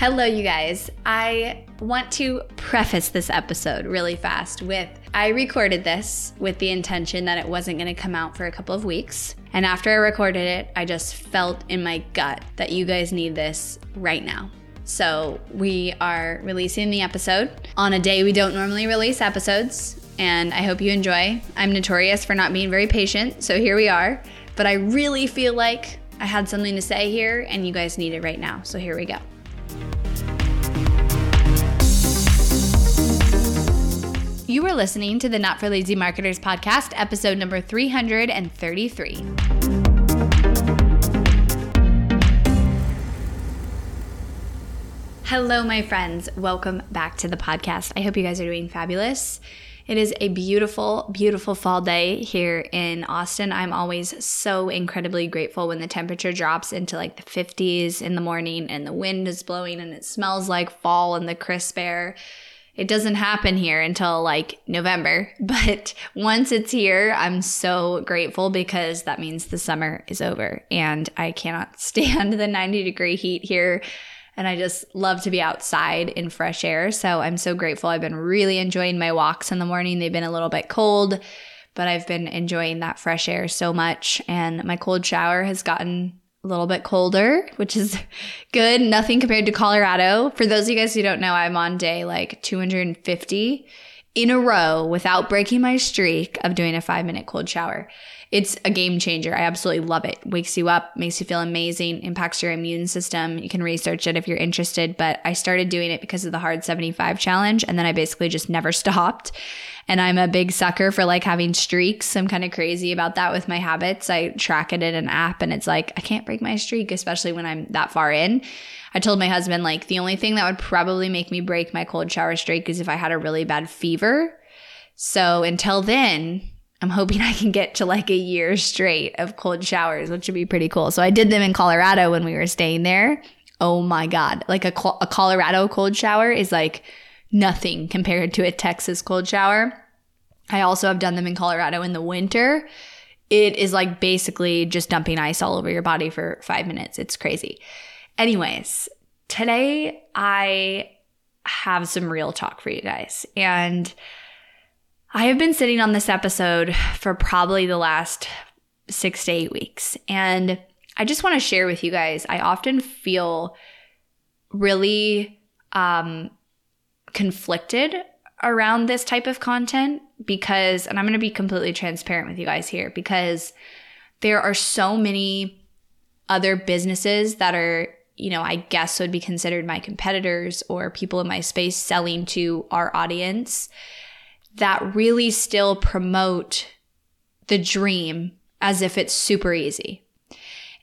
Hello, you guys. I want to preface this episode really fast with I recorded this with the intention that it wasn't going to come out for a couple of weeks. And after I recorded it, I just felt in my gut that you guys need this right now. So we are releasing the episode on a day we don't normally release episodes. And I hope you enjoy. I'm notorious for not being very patient, so here we are. But I really feel like I had something to say here, and you guys need it right now. So here we go. You are listening to the Not for Lazy Marketers podcast, episode number 333. Hello, my friends. Welcome back to the podcast. I hope you guys are doing fabulous. It is a beautiful, beautiful fall day here in Austin. I'm always so incredibly grateful when the temperature drops into like the 50s in the morning and the wind is blowing and it smells like fall and the crisp air. It doesn't happen here until like November, but once it's here, I'm so grateful because that means the summer is over and I cannot stand the 90 degree heat here. And I just love to be outside in fresh air. So I'm so grateful. I've been really enjoying my walks in the morning. They've been a little bit cold, but I've been enjoying that fresh air so much. And my cold shower has gotten a little bit colder, which is good. Nothing compared to Colorado. For those of you guys who don't know, I'm on day like 250 in a row without breaking my streak of doing a five minute cold shower. It's a game changer. I absolutely love it. Wakes you up, makes you feel amazing, impacts your immune system. You can research it if you're interested, but I started doing it because of the hard 75 challenge and then I basically just never stopped. And I'm a big sucker for like having streaks. I'm kind of crazy about that with my habits. I track it in an app and it's like I can't break my streak especially when I'm that far in. I told my husband like the only thing that would probably make me break my cold shower streak is if I had a really bad fever. So until then, I'm hoping I can get to like a year straight of cold showers, which would be pretty cool. So I did them in Colorado when we were staying there. Oh my God. Like a, a Colorado cold shower is like nothing compared to a Texas cold shower. I also have done them in Colorado in the winter. It is like basically just dumping ice all over your body for five minutes. It's crazy. Anyways, today I have some real talk for you guys. And I have been sitting on this episode for probably the last six to eight weeks. And I just want to share with you guys, I often feel really um, conflicted around this type of content because, and I'm going to be completely transparent with you guys here, because there are so many other businesses that are, you know, I guess would be considered my competitors or people in my space selling to our audience that really still promote the dream as if it's super easy.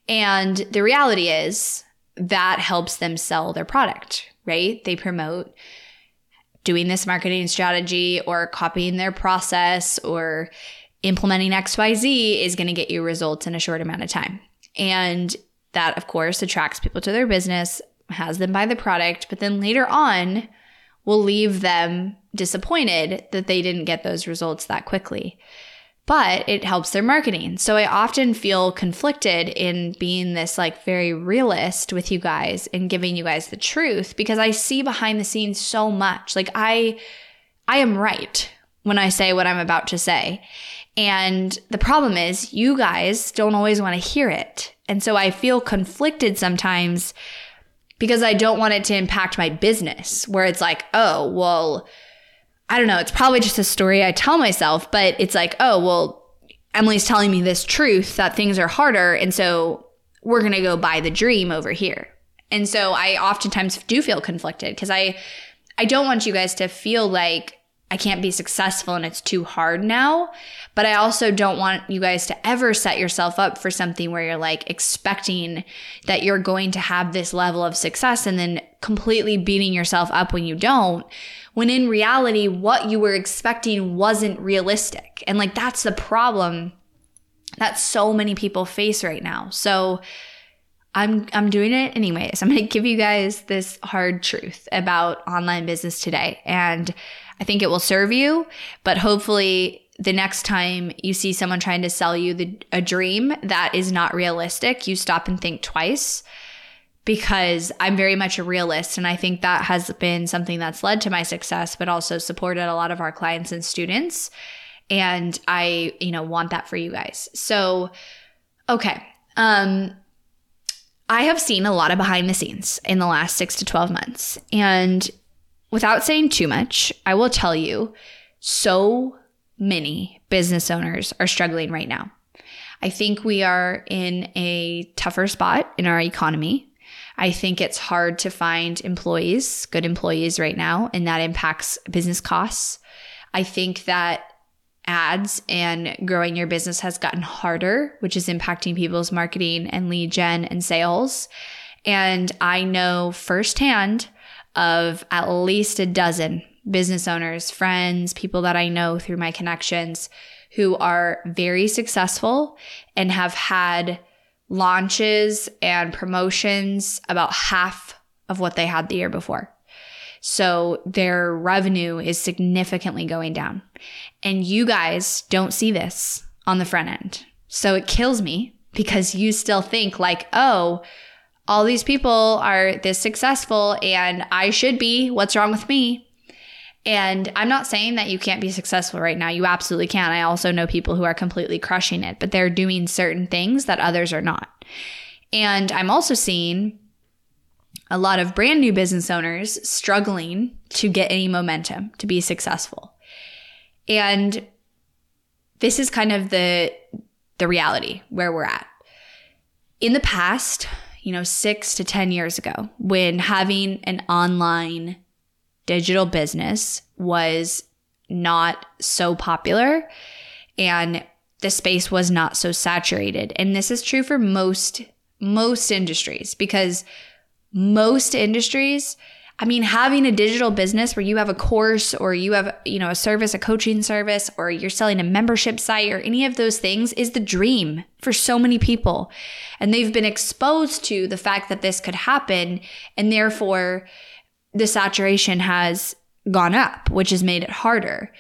And the reality is that helps them sell their product, right? They promote doing this marketing strategy or copying their process or implementing XYZ is going to get you results in a short amount of time. And that, of course, attracts people to their business, has them buy the product, but then later on will leave them disappointed that they didn't get those results that quickly. But it helps their marketing. So I often feel conflicted in being this like very realist with you guys and giving you guys the truth because I see behind the scenes so much. Like I I am right when I say what I'm about to say. And the problem is you guys don't always want to hear it. And so I feel conflicted sometimes because I don't want it to impact my business where it's like, "Oh, well, I don't know, it's probably just a story I tell myself, but it's like, oh, well, Emily's telling me this truth that things are harder. And so we're going to go buy the dream over here. And so I oftentimes do feel conflicted because I, I don't want you guys to feel like I can't be successful and it's too hard now. But I also don't want you guys to ever set yourself up for something where you're like expecting that you're going to have this level of success and then completely beating yourself up when you don't when in reality, what you were expecting wasn't realistic. And like, that's the problem that so many people face right now. So, I'm I'm doing it anyways. I'm going to give you guys this hard truth about online business today and I think it will serve you, but hopefully the next time you see someone trying to sell you the, a dream that is not realistic, you stop and think twice because I'm very much a realist. And I think that has been something that's led to my success, but also supported a lot of our clients and students. And I, you know, want that for you guys. So, okay. Um, I have seen a lot of behind the scenes in the last six to 12 months. And without saying too much, I will tell you so many business owners are struggling right now. I think we are in a tougher spot in our economy. I think it's hard to find employees, good employees right now, and that impacts business costs. I think that ads and growing your business has gotten harder, which is impacting people's marketing and lead gen and sales. And I know firsthand of at least a dozen business owners, friends, people that I know through my connections who are very successful and have had launches and promotions about half of what they had the year before. So their revenue is significantly going down. And you guys don't see this on the front end. So it kills me because you still think like, oh, all these people are this successful and I should be. What's wrong with me? And I'm not saying that you can't be successful right now. You absolutely can. I also know people who are completely crushing it, but they're doing certain things that others are not. And I'm also seeing a lot of brand new business owners struggling to get any momentum to be successful. And this is kind of the the reality where we're at. In the past, you know, 6 to 10 years ago, when having an online digital business was not so popular and the space was not so saturated. And this is true for most most industries because most industries I mean, having a digital business where you have a course or you have, you know, a service, a coaching service, or you're selling a membership site or any of those things is the dream for so many people. And they've been exposed to the fact that this could happen. And therefore, the saturation has gone up, which has made it harder.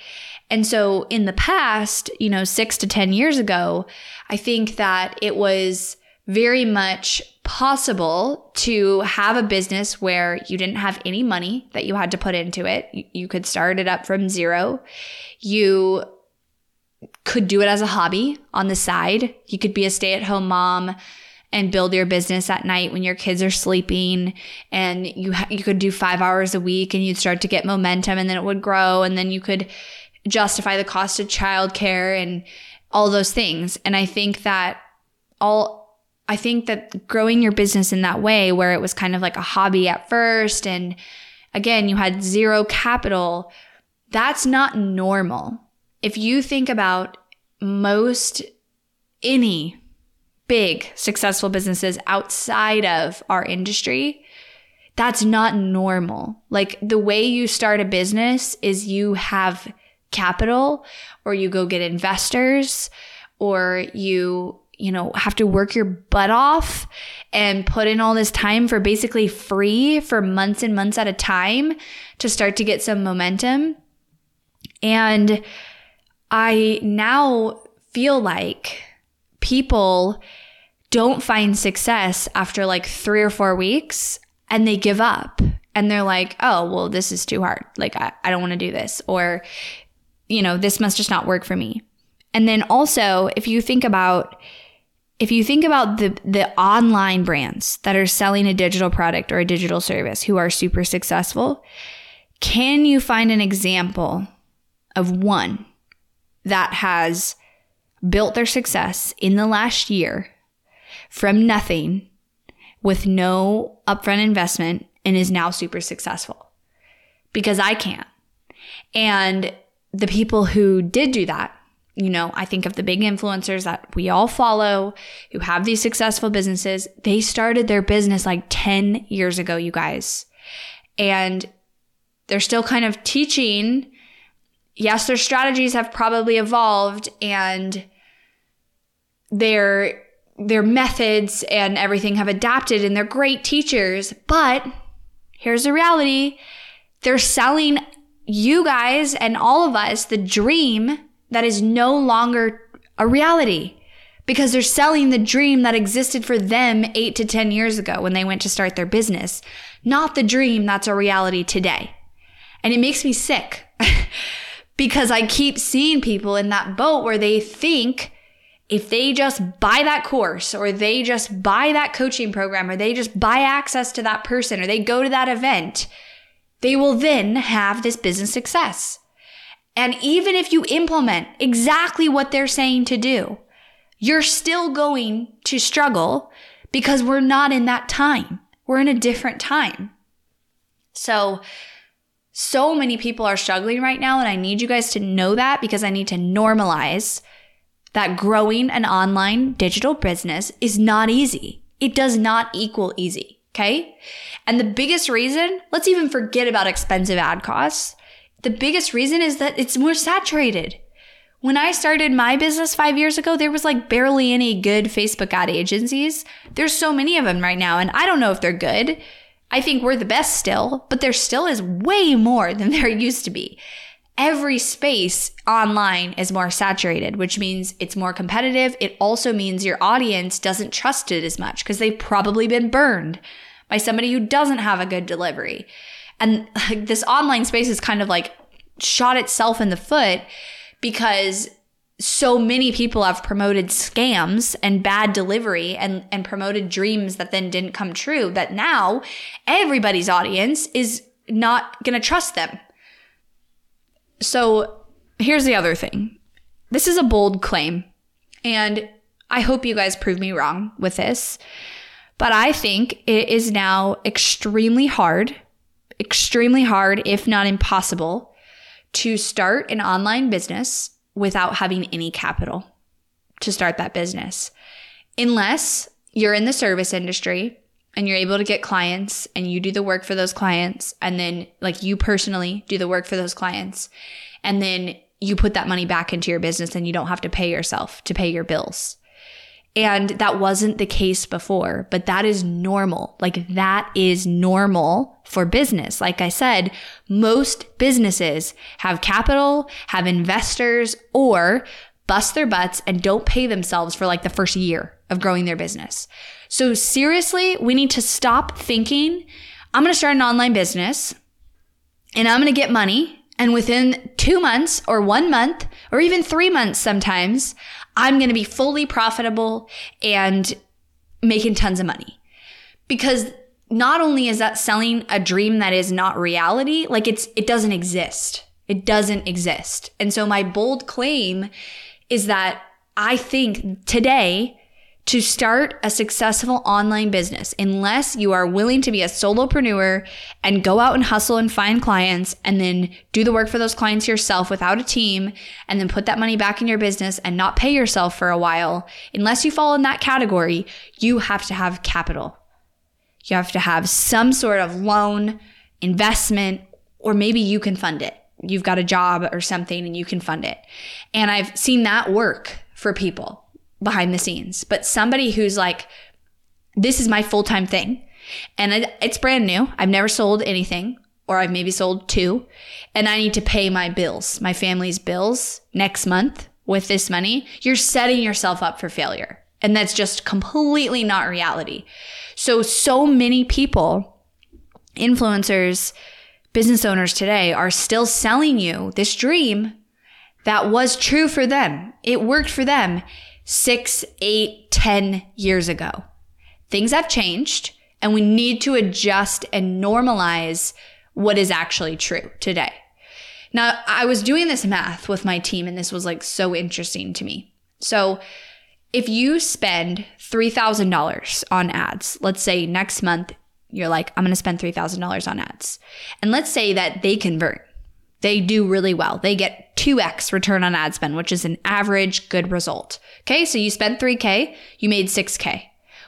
And so in the past, you know, six to 10 years ago, I think that it was very much possible to have a business where you didn't have any money that you had to put into it. You could start it up from zero. You could do it as a hobby on the side. You could be a stay at home mom and build your business at night when your kids are sleeping and you ha- you could do 5 hours a week and you'd start to get momentum and then it would grow and then you could justify the cost of childcare and all those things and I think that all I think that growing your business in that way where it was kind of like a hobby at first and again you had zero capital that's not normal. If you think about most any big successful businesses outside of our industry, that's not normal. Like the way you start a business is you have capital or you go get investors or you you know have to work your butt off and put in all this time for basically free for months and months at a time to start to get some momentum and i now feel like people don't find success after like three or four weeks and they give up and they're like, oh, well, this is too hard. Like, I, I don't want to do this. Or, you know, this must just not work for me. And then also, if you think about, if you think about the the online brands that are selling a digital product or a digital service who are super successful, can you find an example of one that has built their success in the last year from nothing with no upfront investment and is now super successful because I can't. And the people who did do that, you know, I think of the big influencers that we all follow who have these successful businesses. They started their business like 10 years ago, you guys. And they're still kind of teaching. Yes, their strategies have probably evolved and they're their methods and everything have adapted and they're great teachers. But here's the reality they're selling you guys and all of us the dream that is no longer a reality because they're selling the dream that existed for them eight to 10 years ago when they went to start their business, not the dream that's a reality today. And it makes me sick because I keep seeing people in that boat where they think if they just buy that course or they just buy that coaching program or they just buy access to that person or they go to that event, they will then have this business success. And even if you implement exactly what they're saying to do, you're still going to struggle because we're not in that time. We're in a different time. So, so many people are struggling right now, and I need you guys to know that because I need to normalize that growing an online digital business is not easy. It does not equal easy. Okay. And the biggest reason, let's even forget about expensive ad costs. The biggest reason is that it's more saturated. When I started my business five years ago, there was like barely any good Facebook ad agencies. There's so many of them right now, and I don't know if they're good. I think we're the best still, but there still is way more than there used to be. Every space online is more saturated, which means it's more competitive. It also means your audience doesn't trust it as much because they've probably been burned by somebody who doesn't have a good delivery. And like, this online space is kind of like shot itself in the foot because so many people have promoted scams and bad delivery and, and promoted dreams that then didn't come true that now everybody's audience is not going to trust them. So here's the other thing. This is a bold claim and I hope you guys prove me wrong with this. But I think it is now extremely hard, extremely hard, if not impossible, to start an online business without having any capital to start that business. Unless you're in the service industry and you're able to get clients and you do the work for those clients and then like you personally do the work for those clients and then you put that money back into your business and you don't have to pay yourself to pay your bills. And that wasn't the case before, but that is normal. Like that is normal for business. Like I said, most businesses have capital, have investors, or bust their butts and don't pay themselves for like the first year of growing their business. So seriously, we need to stop thinking, I'm going to start an online business and I'm going to get money. And within two months or one month or even three months sometimes, I'm going to be fully profitable and making tons of money. Because not only is that selling a dream that is not reality, like it's it doesn't exist. It doesn't exist. And so my bold claim is that I think today to start a successful online business unless you are willing to be a solopreneur and go out and hustle and find clients and then do the work for those clients yourself without a team and then put that money back in your business and not pay yourself for a while. Unless you fall in that category, you have to have capital. You have to have some sort of loan, investment, or maybe you can fund it. You've got a job or something and you can fund it. And I've seen that work for people behind the scenes, but somebody who's like, this is my full time thing. And it's brand new. I've never sold anything, or I've maybe sold two, and I need to pay my bills, my family's bills next month with this money. You're setting yourself up for failure. And that's just completely not reality. So, so many people, influencers, business owners today are still selling you this dream that was true for them. It worked for them six, eight, ten years ago. Things have changed and we need to adjust and normalize what is actually true today. Now, I was doing this math with my team and this was like so interesting to me. So, if you spend $3,000 on ads, let's say next month you're like, I'm going to spend $3,000 on ads. And let's say that they convert. They do really well. They get 2x return on ad spend, which is an average good result. Okay, so you spent 3K, you made 6K.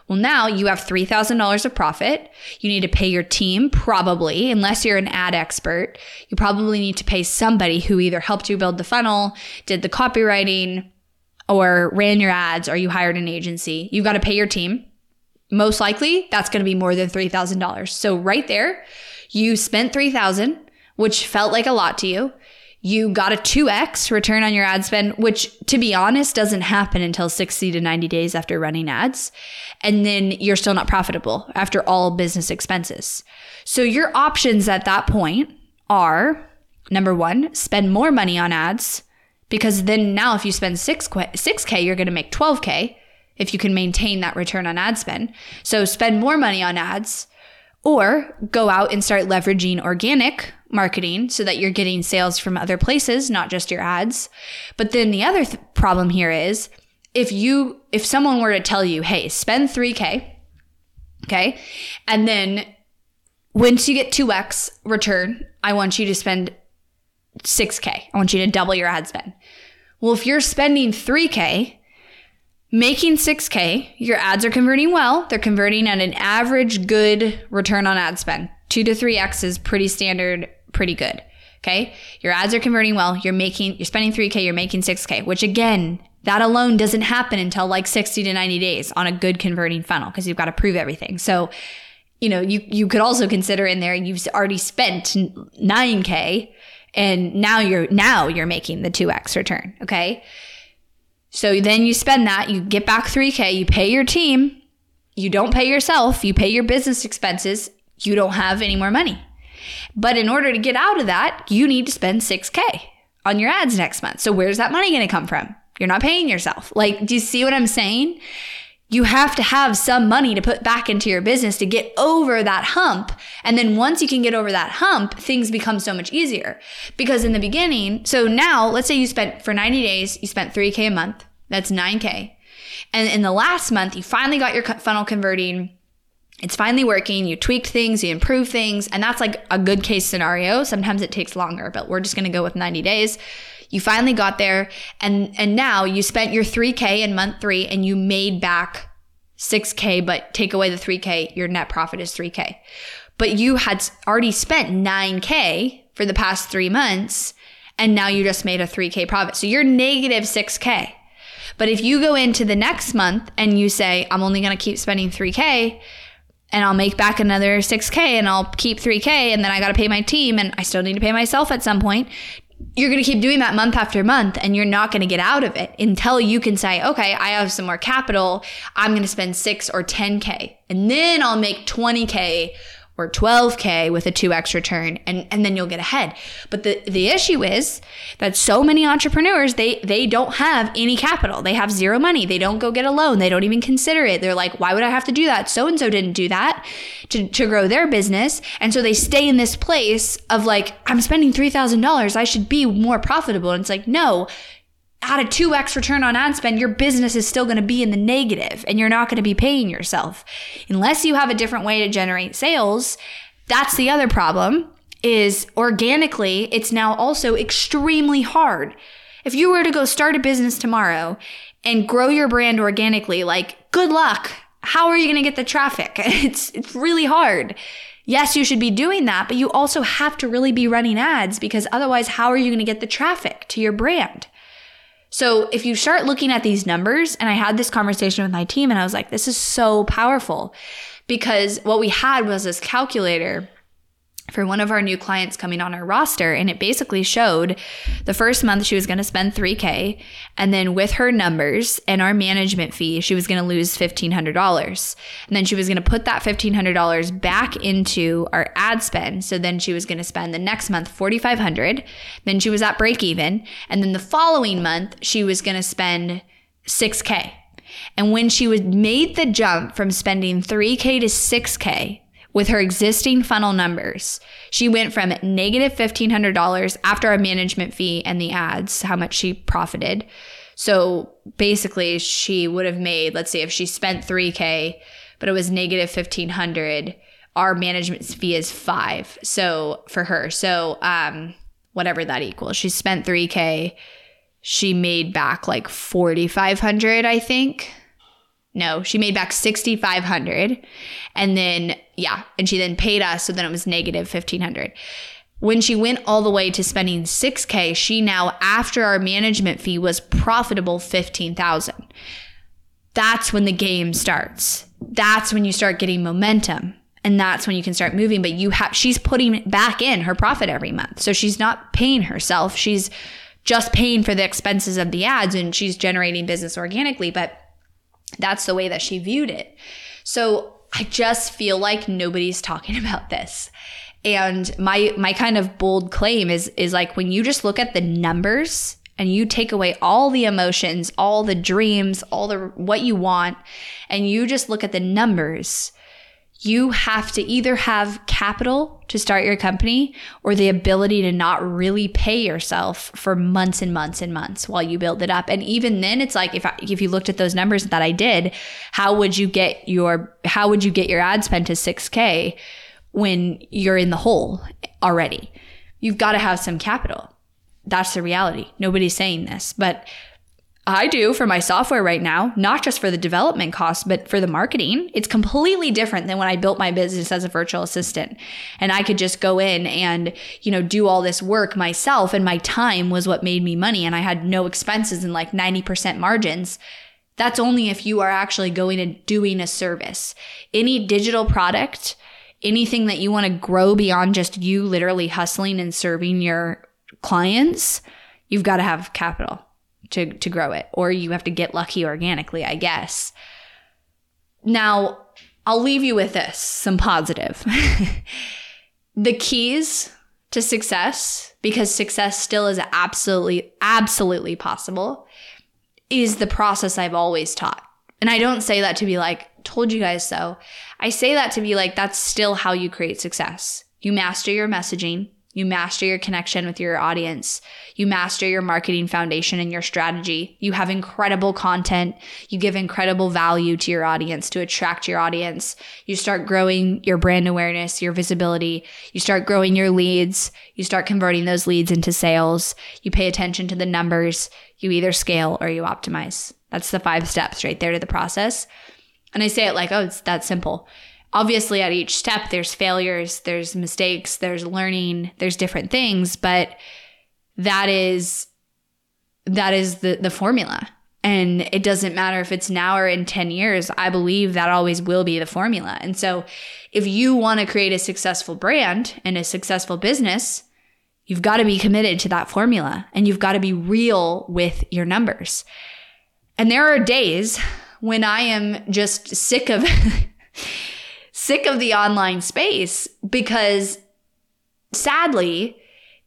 Well, now you have $3,000 of profit. You need to pay your team, probably, unless you're an ad expert. You probably need to pay somebody who either helped you build the funnel, did the copywriting, or ran your ads, or you hired an agency. You've got to pay your team. Most likely, that's going to be more than $3,000. So right there, you spent 3000 which felt like a lot to you. you got a 2x return on your ad spend, which to be honest doesn't happen until 60 to 90 days after running ads. And then you're still not profitable after all business expenses. So your options at that point are number one, spend more money on ads because then now if you spend 6K, 6K you're going to make 12K if you can maintain that return on ad spend. So spend more money on ads or go out and start leveraging organic marketing so that you're getting sales from other places, not just your ads. But then the other th- problem here is if you if someone were to tell you, "Hey, spend 3k." Okay? And then once you get 2x return, I want you to spend 6k. I want you to double your ad spend. Well, if you're spending 3k making 6K, your ads are converting well. They're converting at an average good return on ad spend. Two to three X is pretty standard, pretty good. Okay. Your ads are converting well. You're making, you're spending 3K, you're making 6K, which again, that alone doesn't happen until like 60 to 90 days on a good converting funnel because you've got to prove everything. So, you know, you, you could also consider in there, you've already spent 9K and now you're, now you're making the 2X return. Okay. So then you spend that, you get back 3K, you pay your team, you don't pay yourself, you pay your business expenses, you don't have any more money. But in order to get out of that, you need to spend 6K on your ads next month. So where's that money going to come from? You're not paying yourself. Like, do you see what I'm saying? You have to have some money to put back into your business to get over that hump. And then once you can get over that hump, things become so much easier. Because in the beginning, so now let's say you spent for 90 days, you spent 3K a month. That's 9K. And in the last month, you finally got your funnel converting. It's finally working. You tweaked things, you improved things. And that's like a good case scenario. Sometimes it takes longer, but we're just going to go with 90 days. You finally got there and and now you spent your 3k in month 3 and you made back 6k but take away the 3k, your net profit is 3k. But you had already spent 9k for the past 3 months and now you just made a 3k profit. So you're negative 6k. But if you go into the next month and you say, I'm only going to keep spending 3k and I'll make back another 6k and I'll keep 3k and then I got to pay my team and I still need to pay myself at some point, you're going to keep doing that month after month and you're not going to get out of it until you can say, okay, I have some more capital. I'm going to spend six or 10K and then I'll make 20K or 12K with a 2x return and, and then you'll get ahead. But the, the issue is that so many entrepreneurs, they, they don't have any capital. They have zero money. They don't go get a loan. They don't even consider it. They're like, why would I have to do that? So-and-so didn't do that to, to grow their business. And so they stay in this place of like, I'm spending $3,000. I should be more profitable. And it's like, no, at a 2x return on ad spend, your business is still going to be in the negative and you're not going to be paying yourself. Unless you have a different way to generate sales, that's the other problem is organically, it's now also extremely hard. If you were to go start a business tomorrow and grow your brand organically, like good luck. How are you going to get the traffic? It's it's really hard. Yes, you should be doing that, but you also have to really be running ads because otherwise how are you going to get the traffic to your brand? So if you start looking at these numbers, and I had this conversation with my team, and I was like, this is so powerful. Because what we had was this calculator for one of our new clients coming on our roster and it basically showed the first month she was going to spend 3k and then with her numbers and our management fee she was going to lose $1500 and then she was going to put that $1500 back into our ad spend. So then she was going to spend the next month 4500 then she was at break even and then the following month she was going to spend 6k and when she was made the jump from spending 3k to 6k with her existing funnel numbers. She went from negative $1,500 after a management fee and the ads, how much she profited. So basically, she would have made, let's say, if she spent 3K, but it was negative 1500 our management fee is five. So for her, so um, whatever that equals, she spent 3K. She made back like 4,500, I think. No, she made back 6,500. And then, yeah, and she then paid us. So then it was negative 1,500. When she went all the way to spending 6K, she now, after our management fee, was profitable 15,000. That's when the game starts. That's when you start getting momentum. and that's when you can start moving but you have she's putting back in her profit every month so she's not paying herself she's just paying for the expenses of the ads and she's generating business organically but that's the way that she viewed it. So i just feel like nobody's talking about this. And my my kind of bold claim is is like when you just look at the numbers and you take away all the emotions, all the dreams, all the what you want and you just look at the numbers, you have to either have capital to start your company or the ability to not really pay yourself for months and months and months while you build it up. And even then it's like if I, if you looked at those numbers that I did, how would you get your how would you get your ad spend to 6k? when you're in the hole already. You've got to have some capital. That's the reality. Nobody's saying this, but I do for my software right now, not just for the development costs, but for the marketing. It's completely different than when I built my business as a virtual assistant. And I could just go in and, you know, do all this work myself and my time was what made me money and I had no expenses and like 90% margins. That's only if you are actually going and doing a service. Any digital product anything that you want to grow beyond just you literally hustling and serving your clients, you've got to have capital to, to grow it, or you have to get lucky organically, I guess. Now, I'll leave you with this some positive. the keys to success, because success still is absolutely, absolutely possible, is the process I've always taught. And I don't say that to be like, told you guys so. I say that to be like, that's still how you create success. You master your messaging. You master your connection with your audience. You master your marketing foundation and your strategy. You have incredible content. You give incredible value to your audience to attract your audience. You start growing your brand awareness, your visibility. You start growing your leads. You start converting those leads into sales. You pay attention to the numbers. You either scale or you optimize. That's the five steps right there to the process. And I say it like, oh, it's that simple. Obviously, at each step, there's failures, there's mistakes, there's learning, there's different things, but that is that is the the formula. And it doesn't matter if it's now or in 10 years, I believe that always will be the formula. And so, if you want to create a successful brand and a successful business, you've got to be committed to that formula and you've got to be real with your numbers. And there are days when I am just sick of sick of the online space because sadly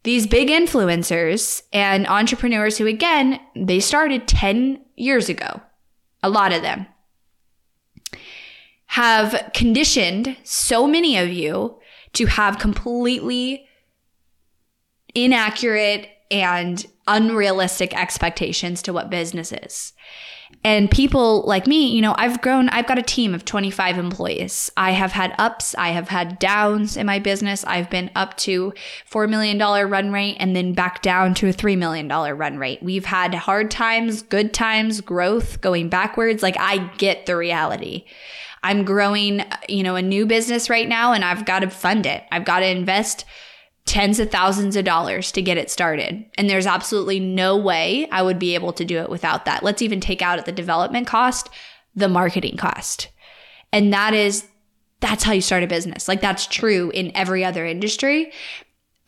these big influencers and entrepreneurs who again they started 10 years ago a lot of them have conditioned so many of you to have completely inaccurate and unrealistic expectations to what business is. And people like me, you know, I've grown, I've got a team of 25 employees. I have had ups, I have had downs in my business. I've been up to $4 million run rate and then back down to a $3 million run rate. We've had hard times, good times, growth, going backwards. Like I get the reality. I'm growing, you know, a new business right now and I've got to fund it. I've got to invest tens of thousands of dollars to get it started. And there's absolutely no way I would be able to do it without that. Let's even take out at the development cost, the marketing cost. And that is, that's how you start a business. Like that's true in every other industry.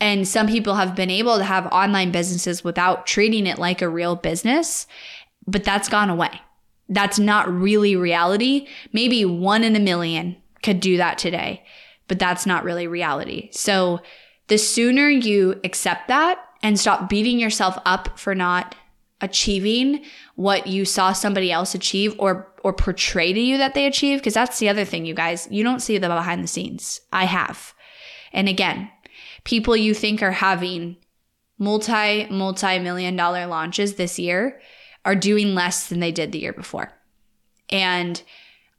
And some people have been able to have online businesses without treating it like a real business, but that's gone away. That's not really reality. Maybe one in a million could do that today, but that's not really reality. So, the sooner you accept that and stop beating yourself up for not achieving what you saw somebody else achieve or or portray to you that they achieve because that's the other thing you guys. You don't see the behind the scenes. I have. And again people you think are having multi multi million dollar launches this year are doing less than they did the year before. And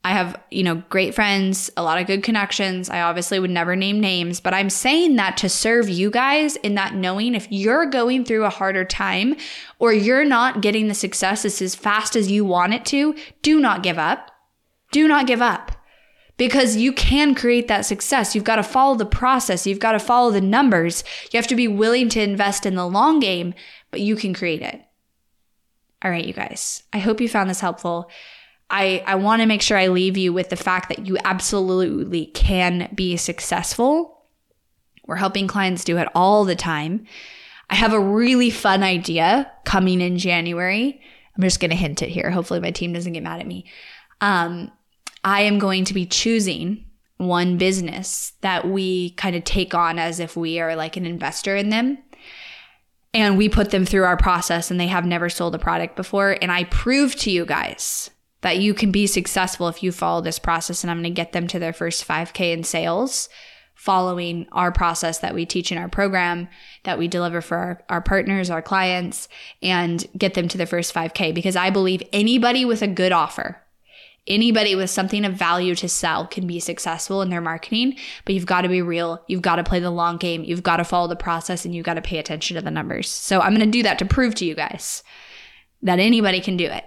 I have, you know, great friends, a lot of good connections. I obviously would never name names, but I'm saying that to serve you guys in that knowing if you're going through a harder time or you're not getting the successes as fast as you want it to, do not give up. Do not give up because you can create that success. You've got to follow the process. You've got to follow the numbers. You have to be willing to invest in the long game, but you can create it. All right, you guys. I hope you found this helpful. I, I want to make sure I leave you with the fact that you absolutely can be successful. We're helping clients do it all the time. I have a really fun idea coming in January. I'm just going to hint it here. Hopefully, my team doesn't get mad at me. Um, I am going to be choosing one business that we kind of take on as if we are like an investor in them. And we put them through our process and they have never sold a product before. And I prove to you guys that you can be successful if you follow this process. And I'm going to get them to their first 5K in sales following our process that we teach in our program that we deliver for our, our partners, our clients, and get them to their first 5K. Because I believe anybody with a good offer, anybody with something of value to sell can be successful in their marketing, but you've got to be real. You've got to play the long game. You've got to follow the process and you've got to pay attention to the numbers. So I'm going to do that to prove to you guys that anybody can do it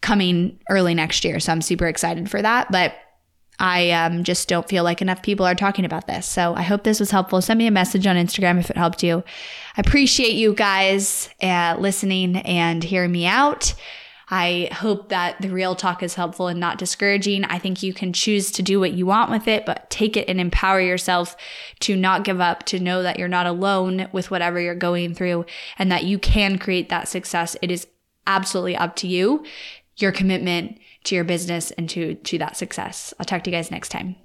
coming early next year. So I'm super excited for that. But I um, just don't feel like enough people are talking about this. So I hope this was helpful. Send me a message on Instagram if it helped you. I appreciate you guys uh, listening and hearing me out. I hope that the real talk is helpful and not discouraging. I think you can choose to do what you want with it, but take it and empower yourself to not give up, to know that you're not alone with whatever you're going through and that you can create that success. It is absolutely up to you, your commitment to your business and to, to that success. I'll talk to you guys next time.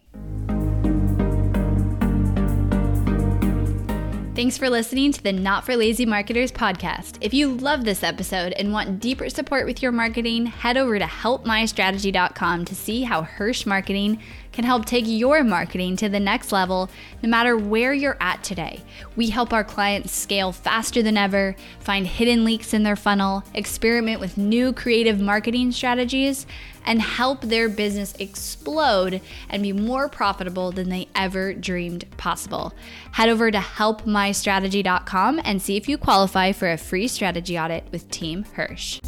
Thanks for listening to the Not for Lazy Marketers podcast. If you love this episode and want deeper support with your marketing, head over to helpmystrategy.com to see how Hirsch Marketing can help take your marketing to the next level no matter where you're at today. We help our clients scale faster than ever, find hidden leaks in their funnel, experiment with new creative marketing strategies, and help their business explode and be more profitable than they ever dreamed possible. Head over to helpmystrategy.com and see if you qualify for a free strategy audit with Team Hirsch.